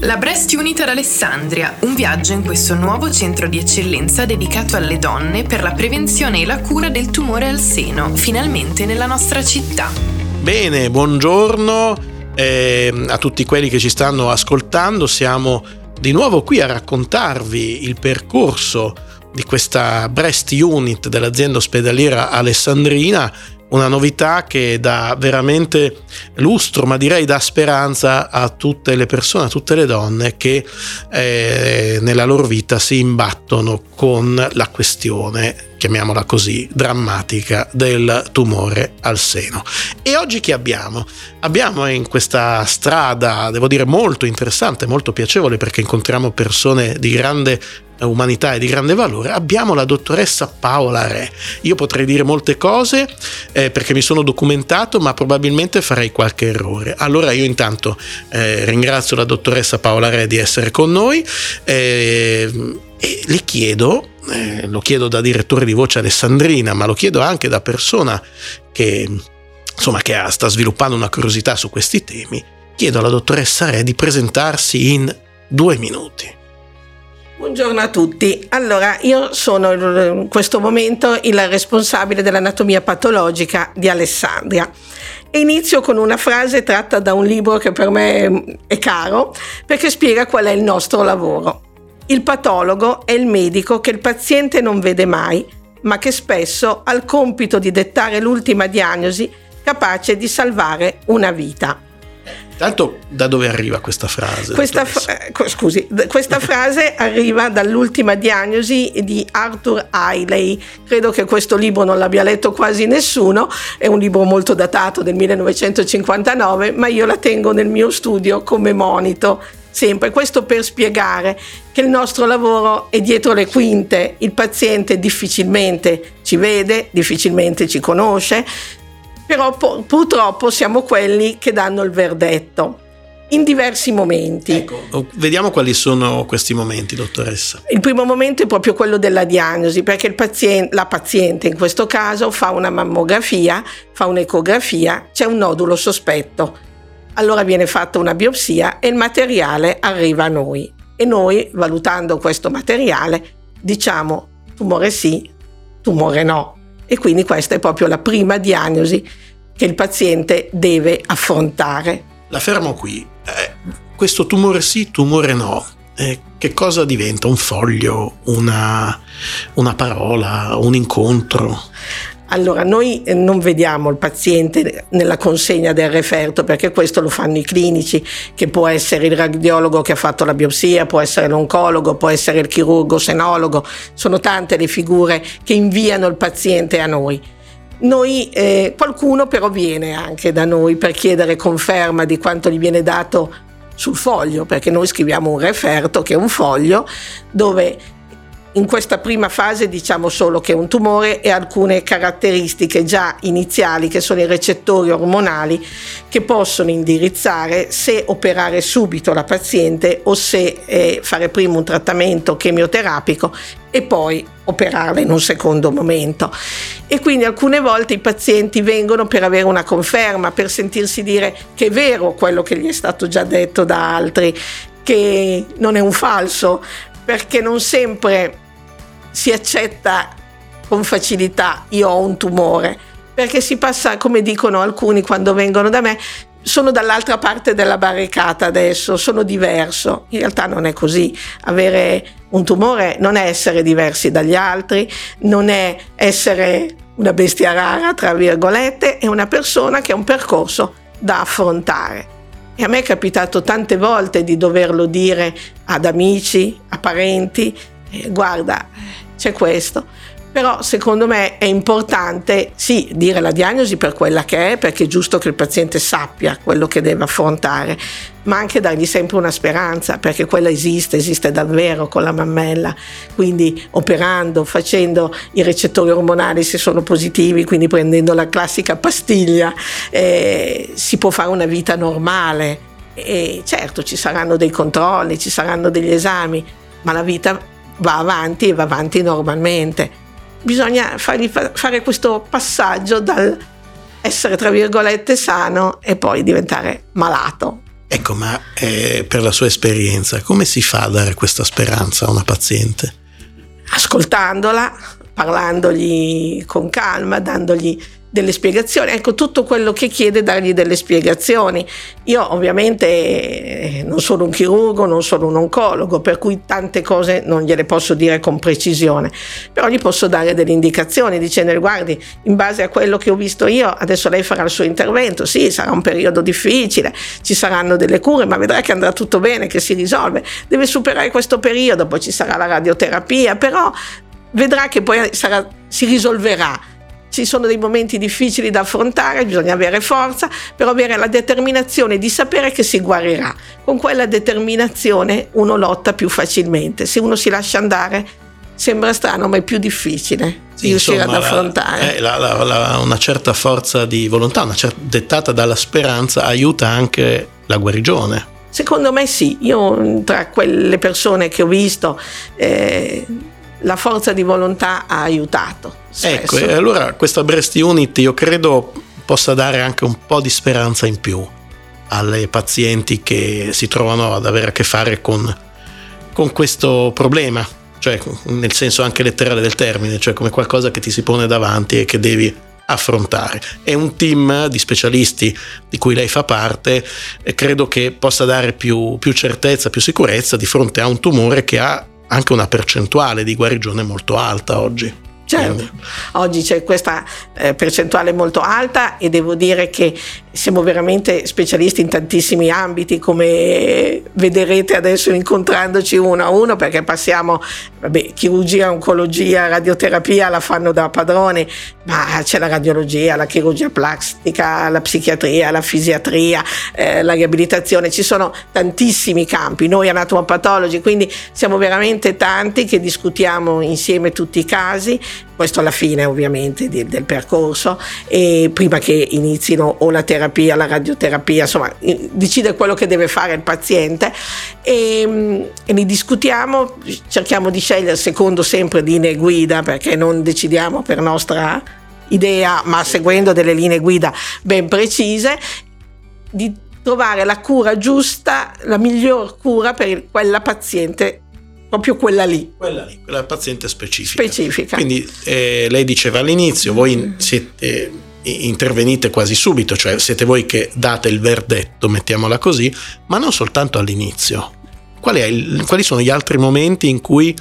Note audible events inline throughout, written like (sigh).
La Breast Unit ad Alessandria, un viaggio in questo nuovo centro di eccellenza dedicato alle donne per la prevenzione e la cura del tumore al seno, finalmente nella nostra città. Bene, buongiorno eh, a tutti quelli che ci stanno ascoltando, siamo di nuovo qui a raccontarvi il percorso di questa Breast Unit dell'azienda ospedaliera alessandrina una novità che dà veramente lustro, ma direi dà speranza a tutte le persone, a tutte le donne che eh, nella loro vita si imbattono con la questione, chiamiamola così, drammatica del tumore al seno. E oggi che abbiamo? Abbiamo in questa strada, devo dire, molto interessante, molto piacevole perché incontriamo persone di grande umanità e di grande valore, abbiamo la dottoressa Paola Re. Io potrei dire molte cose eh, perché mi sono documentato, ma probabilmente farei qualche errore. Allora io intanto eh, ringrazio la dottoressa Paola Re di essere con noi eh, e le chiedo, eh, lo chiedo da direttore di voce alessandrina, ma lo chiedo anche da persona che, insomma, che sta sviluppando una curiosità su questi temi, chiedo alla dottoressa Re di presentarsi in due minuti. Buongiorno a tutti. Allora, io sono in questo momento il responsabile dell'anatomia patologica di Alessandria. Inizio con una frase tratta da un libro che per me è caro, perché spiega qual è il nostro lavoro. Il patologo è il medico che il paziente non vede mai, ma che spesso ha il compito di dettare l'ultima diagnosi capace di salvare una vita. Tanto da dove arriva questa frase? Questa, fra- eh, scusi, questa frase arriva dall'ultima diagnosi di Arthur Hailey. Credo che questo libro non l'abbia letto quasi nessuno, è un libro molto datato del 1959, ma io la tengo nel mio studio come monito sempre. Questo per spiegare che il nostro lavoro è dietro le quinte, il paziente difficilmente ci vede, difficilmente ci conosce, però purtroppo siamo quelli che danno il verdetto in diversi momenti. Ecco, oh, vediamo quali sono questi momenti, dottoressa. Il primo momento è proprio quello della diagnosi, perché paziente, la paziente in questo caso fa una mammografia, fa un'ecografia, c'è un nodulo sospetto. Allora viene fatta una biopsia e il materiale arriva a noi. E noi, valutando questo materiale, diciamo tumore sì, tumore no e quindi questa è proprio la prima diagnosi che il paziente deve affrontare. La fermo qui. Eh, questo tumore sì, tumore no. Eh, che cosa diventa? Un foglio, una, una parola, un incontro? Allora, noi eh, non vediamo il paziente nella consegna del referto perché questo lo fanno i clinici, che può essere il radiologo che ha fatto la biopsia, può essere l'oncologo, può essere il chirurgo senologo, sono tante le figure che inviano il paziente a noi. Noi, eh, qualcuno però viene anche da noi per chiedere conferma di quanto gli viene dato sul foglio, perché noi scriviamo un referto che è un foglio dove in questa prima fase diciamo solo che è un tumore e alcune caratteristiche già iniziali che sono i recettori ormonali che possono indirizzare se operare subito la paziente o se eh, fare prima un trattamento chemioterapico e poi operarla in un secondo momento. E quindi alcune volte i pazienti vengono per avere una conferma, per sentirsi dire che è vero quello che gli è stato già detto da altri, che non è un falso, perché non sempre si accetta con facilità io ho un tumore, perché si passa, come dicono alcuni quando vengono da me, sono dall'altra parte della barricata adesso, sono diverso. In realtà non è così. Avere un tumore non è essere diversi dagli altri, non è essere una bestia rara, tra virgolette, è una persona che ha un percorso da affrontare. E a me è capitato tante volte di doverlo dire ad amici, a parenti, eh, guarda, c'è questo. Però secondo me è importante sì dire la diagnosi per quella che è, perché è giusto che il paziente sappia quello che deve affrontare, ma anche dargli sempre una speranza, perché quella esiste, esiste davvero con la mammella. Quindi operando, facendo i recettori ormonali se sono positivi, quindi prendendo la classica pastiglia, eh, si può fare una vita normale. E certo ci saranno dei controlli, ci saranno degli esami, ma la vita va avanti e va avanti normalmente. Bisogna fargli fa- fare questo passaggio dal essere tra virgolette sano e poi diventare malato. Ecco, ma eh, per la sua esperienza, come si fa a dare questa speranza a una paziente? Ascoltandola, parlandogli con calma, dandogli delle spiegazioni. Ecco, tutto quello che chiede dargli delle spiegazioni. Io ovviamente non sono un chirurgo, non sono un oncologo, per cui tante cose non gliele posso dire con precisione, però gli posso dare delle indicazioni dicendo guardi, in base a quello che ho visto io, adesso lei farà il suo intervento, sì, sarà un periodo difficile, ci saranno delle cure, ma vedrà che andrà tutto bene, che si risolve. Deve superare questo periodo, poi ci sarà la radioterapia, però vedrà che poi sarà, si risolverà ci sono dei momenti difficili da affrontare, bisogna avere forza, però avere la determinazione di sapere che si guarirà. Con quella determinazione uno lotta più facilmente. Se uno si lascia andare, sembra strano, ma è più difficile sì, riuscire insomma, ad affrontare. La, la, la, una certa forza di volontà, una certa, dettata dalla speranza, aiuta anche la guarigione. Secondo me sì, io tra quelle persone che ho visto eh, la forza di volontà ha aiutato. Spesso. Ecco, e allora questa Breast Unit io credo possa dare anche un po' di speranza in più alle pazienti che si trovano ad avere a che fare con, con questo problema, cioè nel senso anche letterale del termine, cioè come qualcosa che ti si pone davanti e che devi affrontare. È un team di specialisti di cui lei fa parte e credo che possa dare più, più certezza, più sicurezza di fronte a un tumore che ha anche una percentuale di guarigione molto alta oggi. Certo, oggi c'è questa eh, percentuale molto alta e devo dire che siamo veramente specialisti in tantissimi ambiti come vedrete adesso incontrandoci uno a uno perché passiamo, vabbè, chirurgia, oncologia, radioterapia la fanno da padrone, ma c'è la radiologia, la chirurgia plastica, la psichiatria, la fisiatria, eh, la riabilitazione, ci sono tantissimi campi, noi anatomopatologi, quindi siamo veramente tanti che discutiamo insieme tutti i casi questo alla fine ovviamente di, del percorso, e prima che inizino o la terapia, la radioterapia, insomma decide quello che deve fare il paziente. E, e ne discutiamo, cerchiamo di scegliere secondo sempre linee guida perché non decidiamo per nostra idea ma seguendo delle linee guida ben precise di trovare la cura giusta, la miglior cura per quella paziente proprio quella lì. Quella lì, quella paziente specifica. Specifica. Quindi eh, lei diceva all'inizio, voi siete, intervenite quasi subito, cioè siete voi che date il verdetto, mettiamola così, ma non soltanto all'inizio. Qual il, quali sono gli altri momenti in cui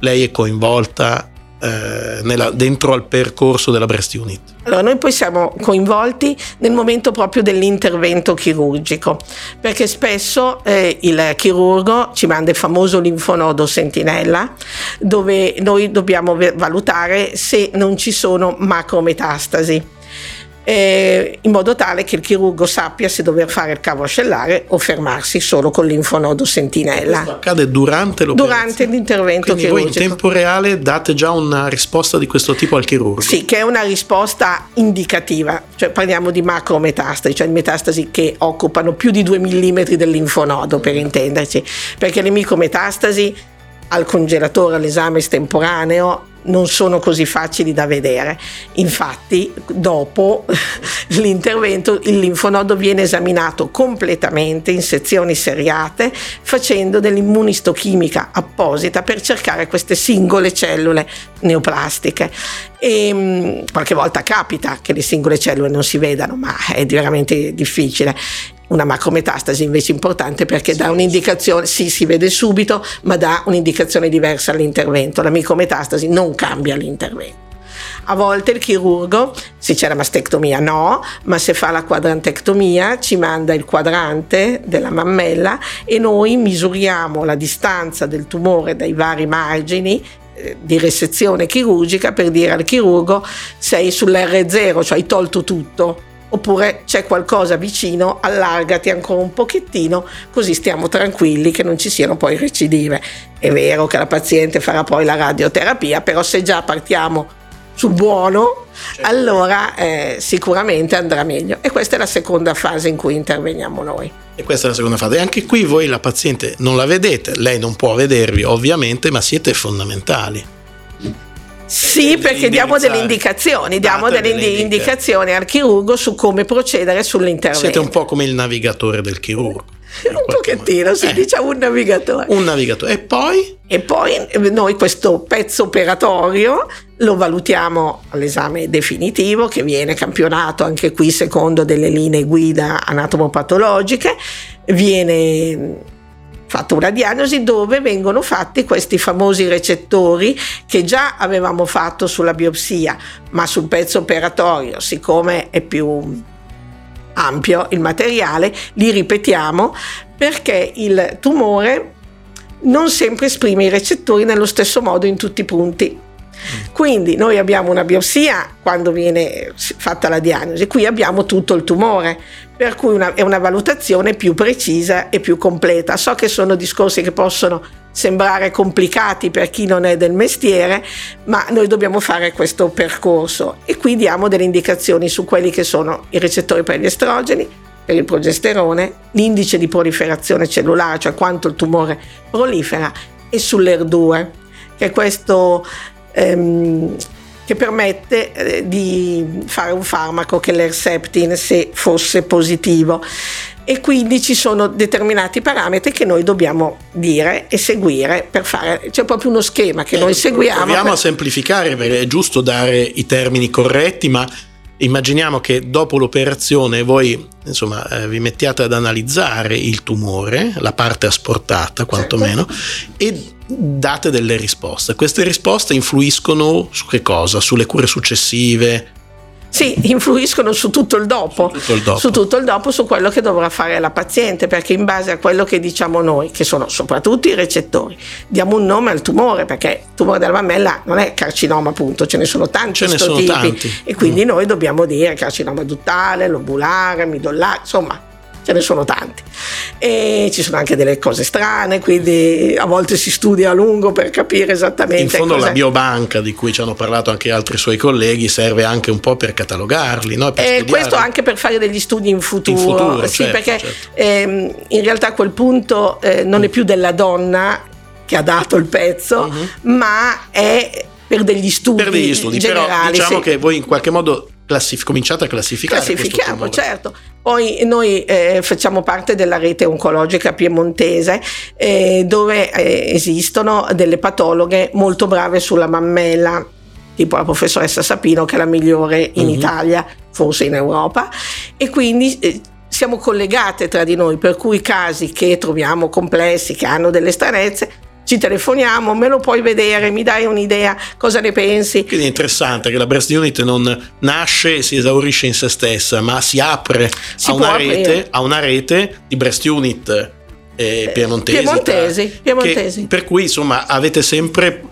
lei è coinvolta eh, nella, dentro al percorso della breast unit? Allora, noi poi siamo coinvolti nel momento proprio dell'intervento chirurgico, perché spesso eh, il chirurgo ci manda il famoso linfonodo sentinella, dove noi dobbiamo valutare se non ci sono macrometastasi eh, in modo tale che il chirurgo sappia se dover fare il cavo ascellare o fermarsi solo con l'infonodo sentinella. Questo accade durante l'operazione? Durante l'intervento Quindi chirurgico. voi in tempo reale date già una risposta di questo tipo al chirurgo? Sì, che è una risposta indicativa, cioè parliamo di macrometastasi, cioè metastasi che occupano più di 2 mm del linfonodo per intenderci, perché le micrometastasi al congelatore all'esame estemporaneo non sono così facili da vedere. Infatti, dopo (laughs) l'intervento, il linfonodo viene esaminato completamente in sezioni seriate, facendo dell'immunistochimica apposita per cercare queste singole cellule neoplastiche. E mm, qualche volta capita che le singole cellule non si vedano, ma è veramente difficile. Una macrometastasi invece importante perché dà un'indicazione, sì si vede subito, ma dà un'indicazione diversa all'intervento. La micrometastasi non cambia l'intervento. A volte il chirurgo, se c'è la mastectomia no, ma se fa la quadrantectomia ci manda il quadrante della mammella e noi misuriamo la distanza del tumore dai vari margini eh, di resezione chirurgica per dire al chirurgo sei sull'R0, cioè hai tolto tutto, oppure c'è qualcosa vicino, allargati ancora un pochettino, così stiamo tranquilli che non ci siano poi recidive. È vero che la paziente farà poi la radioterapia, però se già partiamo sul buono, certo. allora eh, sicuramente andrà meglio. E questa è la seconda fase in cui interveniamo noi. E questa è la seconda fase. E anche qui voi la paziente non la vedete, lei non può vedervi ovviamente, ma siete fondamentali. Sì, perché diamo delle indicazioni, diamo delle, delle indicazioni al chirurgo su come procedere sull'intervento. Siete un po' come il navigatore del chirurgo. (laughs) Un pochettino, si eh. diciamo un navigatore. Un navigatore. E poi? E poi noi questo pezzo operatorio lo valutiamo all'esame definitivo che viene campionato anche qui secondo delle linee guida anatomopatologiche, viene fatta una diagnosi dove vengono fatti questi famosi recettori che già avevamo fatto sulla biopsia, ma sul pezzo operatorio, siccome è più ampio il materiale, li ripetiamo perché il tumore non sempre esprime i recettori nello stesso modo in tutti i punti. Quindi noi abbiamo una biopsia quando viene fatta la diagnosi, qui abbiamo tutto il tumore, per cui una, è una valutazione più precisa e più completa. So che sono discorsi che possono sembrare complicati per chi non è del mestiere, ma noi dobbiamo fare questo percorso e qui diamo delle indicazioni su quelli che sono i recettori per gli estrogeni, per il progesterone, l'indice di proliferazione cellulare, cioè quanto il tumore prolifera, e sull'ER2, che è questo ehm, che permette eh, di fare un farmaco che è l'Erseptin se fosse positivo e quindi ci sono determinati parametri che noi dobbiamo dire e seguire per fare, c'è proprio uno schema che noi seguiamo. Proviamo per... a semplificare perché è giusto dare i termini corretti, ma immaginiamo che dopo l'operazione voi insomma, eh, vi mettiate ad analizzare il tumore, la parte asportata quantomeno, certo. e date delle risposte. Queste risposte influiscono su che cosa? Sulle cure successive? Sì, influiscono su tutto il dopo, su tutto il dopo. su tutto il dopo, su quello che dovrà fare la paziente, perché in base a quello che diciamo noi, che sono soprattutto i recettori, diamo un nome al tumore, perché il tumore della mammella non è carcinoma appunto, ce ne sono tanti ce ne sono tipi tanti. e quindi mm. noi dobbiamo dire carcinoma duttale, lobulare, midollare, insomma ce ne sono tanti. E ci sono anche delle cose strane, quindi a volte si studia a lungo per capire esattamente. In fondo cos'è. la biobanca di cui ci hanno parlato anche altri suoi colleghi serve anche un po' per catalogarli. No? Per e questo anche per fare degli studi in futuro. In futuro sì, certo, perché certo. ehm, in realtà a quel punto eh, non è più della donna che ha dato il pezzo, uh-huh. ma è per degli studi. Per degli studi, generali, però diciamo sì. che voi in qualche modo classif- cominciate a classificare. Classifichiamo, certo. Poi noi eh, facciamo parte della rete oncologica piemontese eh, dove eh, esistono delle patologhe molto brave sulla mammella, tipo la professoressa Sapino che è la migliore in uh-huh. Italia, forse in Europa, e quindi eh, siamo collegate tra di noi, per cui i casi che troviamo complessi, che hanno delle stranezze, ci telefoniamo, me lo puoi vedere, mi dai un'idea, cosa ne pensi? Quindi è interessante che la Breast Unit non nasce e si esaurisce in se stessa, ma si apre si a, una rete, a, una rete, di Breast Unit eh, piemontesi. Piemontesi, piemontesi. Che, per cui insomma avete sempre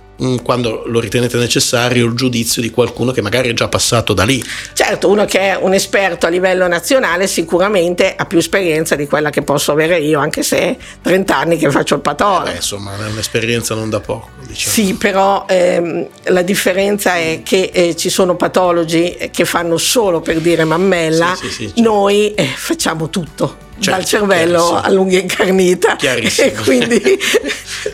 quando lo ritenete necessario il giudizio di qualcuno che magari è già passato da lì. Certo, uno che è un esperto a livello nazionale sicuramente ha più esperienza di quella che posso avere io, anche se 30 anni che faccio il patologo. Eh, insomma, è un'esperienza non da poco. Diciamo. Sì, però ehm, la differenza è che eh, ci sono patologi che fanno solo per dire mammella, sì, sì, sì, certo. noi eh, facciamo tutto certo, dal cervello all'unghia incarnita. (laughs) Chiarissimo. E quindi (laughs)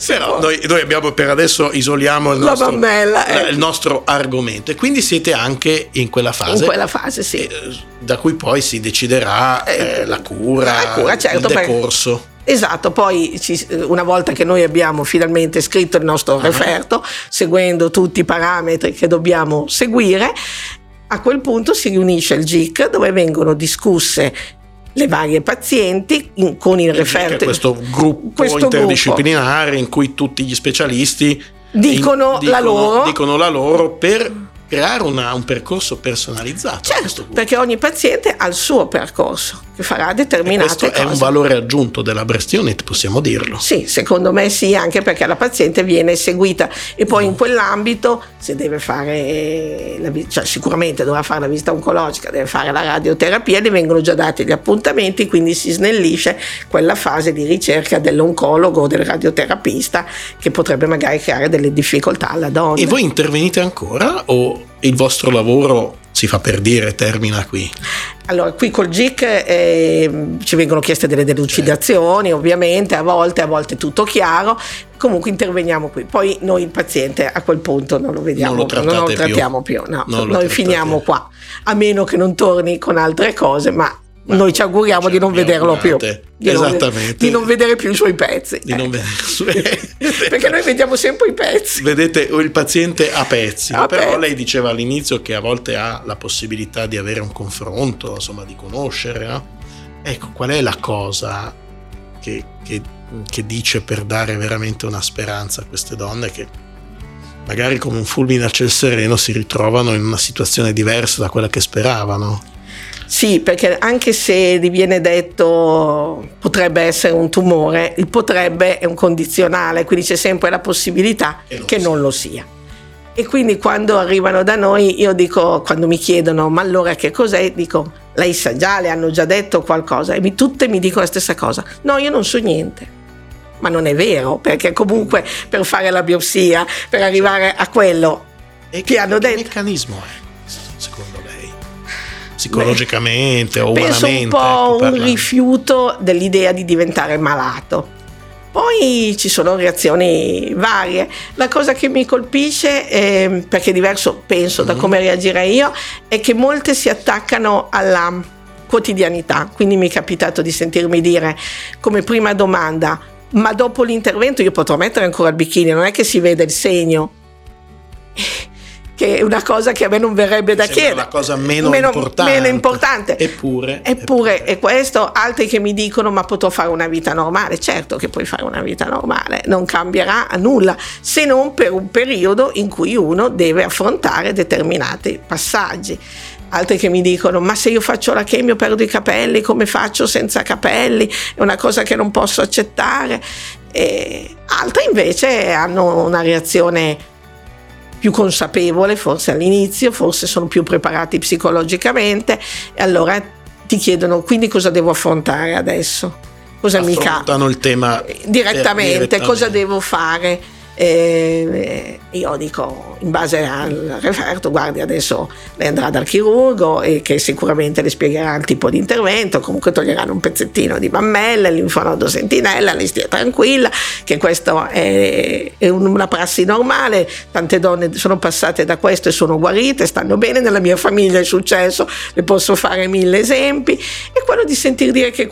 Però noi, noi, abbiamo per adesso isoliamo il nostro, mammella, ecco. il nostro, argomento e quindi siete anche in quella fase. In quella fase, sì. Eh, da cui poi si deciderà eh, eh la cura, la cura certo, il decorso. Per... Esatto, poi ci, una volta che noi abbiamo finalmente scritto il nostro uh-huh. referto, seguendo tutti i parametri che dobbiamo seguire, a quel punto si riunisce il GIC dove vengono discusse le varie pazienti in, con il referto. Questo gruppo questo interdisciplinare gruppo. in cui tutti gli specialisti dicono, in, dicono, la, loro. dicono la loro per creare una, un percorso personalizzato. Certo, perché ogni paziente ha il suo percorso che farà determinate e questo cose. è un valore aggiunto della breast unit, possiamo dirlo. Sì, secondo me sì, anche perché la paziente viene seguita e poi in quell'ambito se deve fare, la, cioè sicuramente dovrà fare la visita oncologica, deve fare la radioterapia, le vengono già dati gli appuntamenti, quindi si snellisce quella fase di ricerca dell'oncologo o del radioterapista che potrebbe magari creare delle difficoltà alla donna. E voi intervenite ancora o il vostro lavoro si fa per dire termina qui? Allora, qui col GIC eh, ci vengono chieste delle delucidazioni, certo. ovviamente, a volte, a volte tutto chiaro. Comunque interveniamo qui. Poi noi il paziente a quel punto non lo vediamo, non lo, non lo trattiamo più. più no, noi finiamo qua, a meno che non torni con altre cose, ma Ma noi ci auguriamo di non vederlo più. Di Esattamente. Non, di non vedere più i suoi pezzi. Di non vedere i suoi (laughs) Perché noi vediamo sempre i pezzi. Vedete il paziente a pezzi. A però pezzi. lei diceva all'inizio che a volte ha la possibilità di avere un confronto, insomma, di conoscere. No? Ecco, qual è la cosa che, che, che dice per dare veramente una speranza a queste donne che magari come un fulmine a ciel sereno si ritrovano in una situazione diversa da quella che speravano? Sì, perché anche se gli viene detto potrebbe essere un tumore, il potrebbe è un condizionale, quindi c'è sempre la possibilità Che non che lo sia. E quindi quando arrivano da noi, io dico, quando mi chiedono, ma allora che cos'è? Dico, lei sa già, le hanno già detto qualcosa? E mi- tutte mi dicono la stessa cosa. No, io non so niente. Ma non è vero, perché comunque per fare la biopsia, per arrivare a quello E che hanno che detto. meccanismo è? Psicologicamente o Penso umanamente? un po' ecco, un rifiuto dell'idea di diventare malato. Poi ci sono reazioni varie. La cosa che mi colpisce, ehm, perché è diverso penso da Mhm. come reagirei io, è che molte si attaccano alla quotidianità. Quindi mi è capitato di sentirmi dire come prima domanda, ma dopo l'intervento io potrò mettere ancora il bikini, non è che si vede il segno. Che è una cosa che a me non verrebbe da chiedere. la cosa meno importante. meno importante. Eppure, Eppure è questo, altri che mi dicono ma potrò fare una vita normale, certo che puoi fare una vita normale, non cambierà nulla, se non per un periodo in cui uno deve affrontare determinati passaggi. Altri che mi dicono ma se io faccio la chemio perdo i capelli, come faccio senza capelli? È una cosa che non posso accettare. E altri invece hanno una reazione più consapevole forse all'inizio, forse sono più preparati psicologicamente e allora ti chiedono quindi cosa devo affrontare adesso, cosa mi capita affrontano il tema direttamente, direttamente. cosa devo fare. E io dico in base al referto guardi adesso lei andrà dal chirurgo e che sicuramente le spiegherà il tipo di intervento comunque toglieranno un pezzettino di mammella linfonodo sentinella lei stia tranquilla che questo è, è un- una prassi normale. Tante donne sono passate da questo e sono guarite stanno bene nella mia famiglia è successo le posso fare mille esempi. E quello di sentir dire che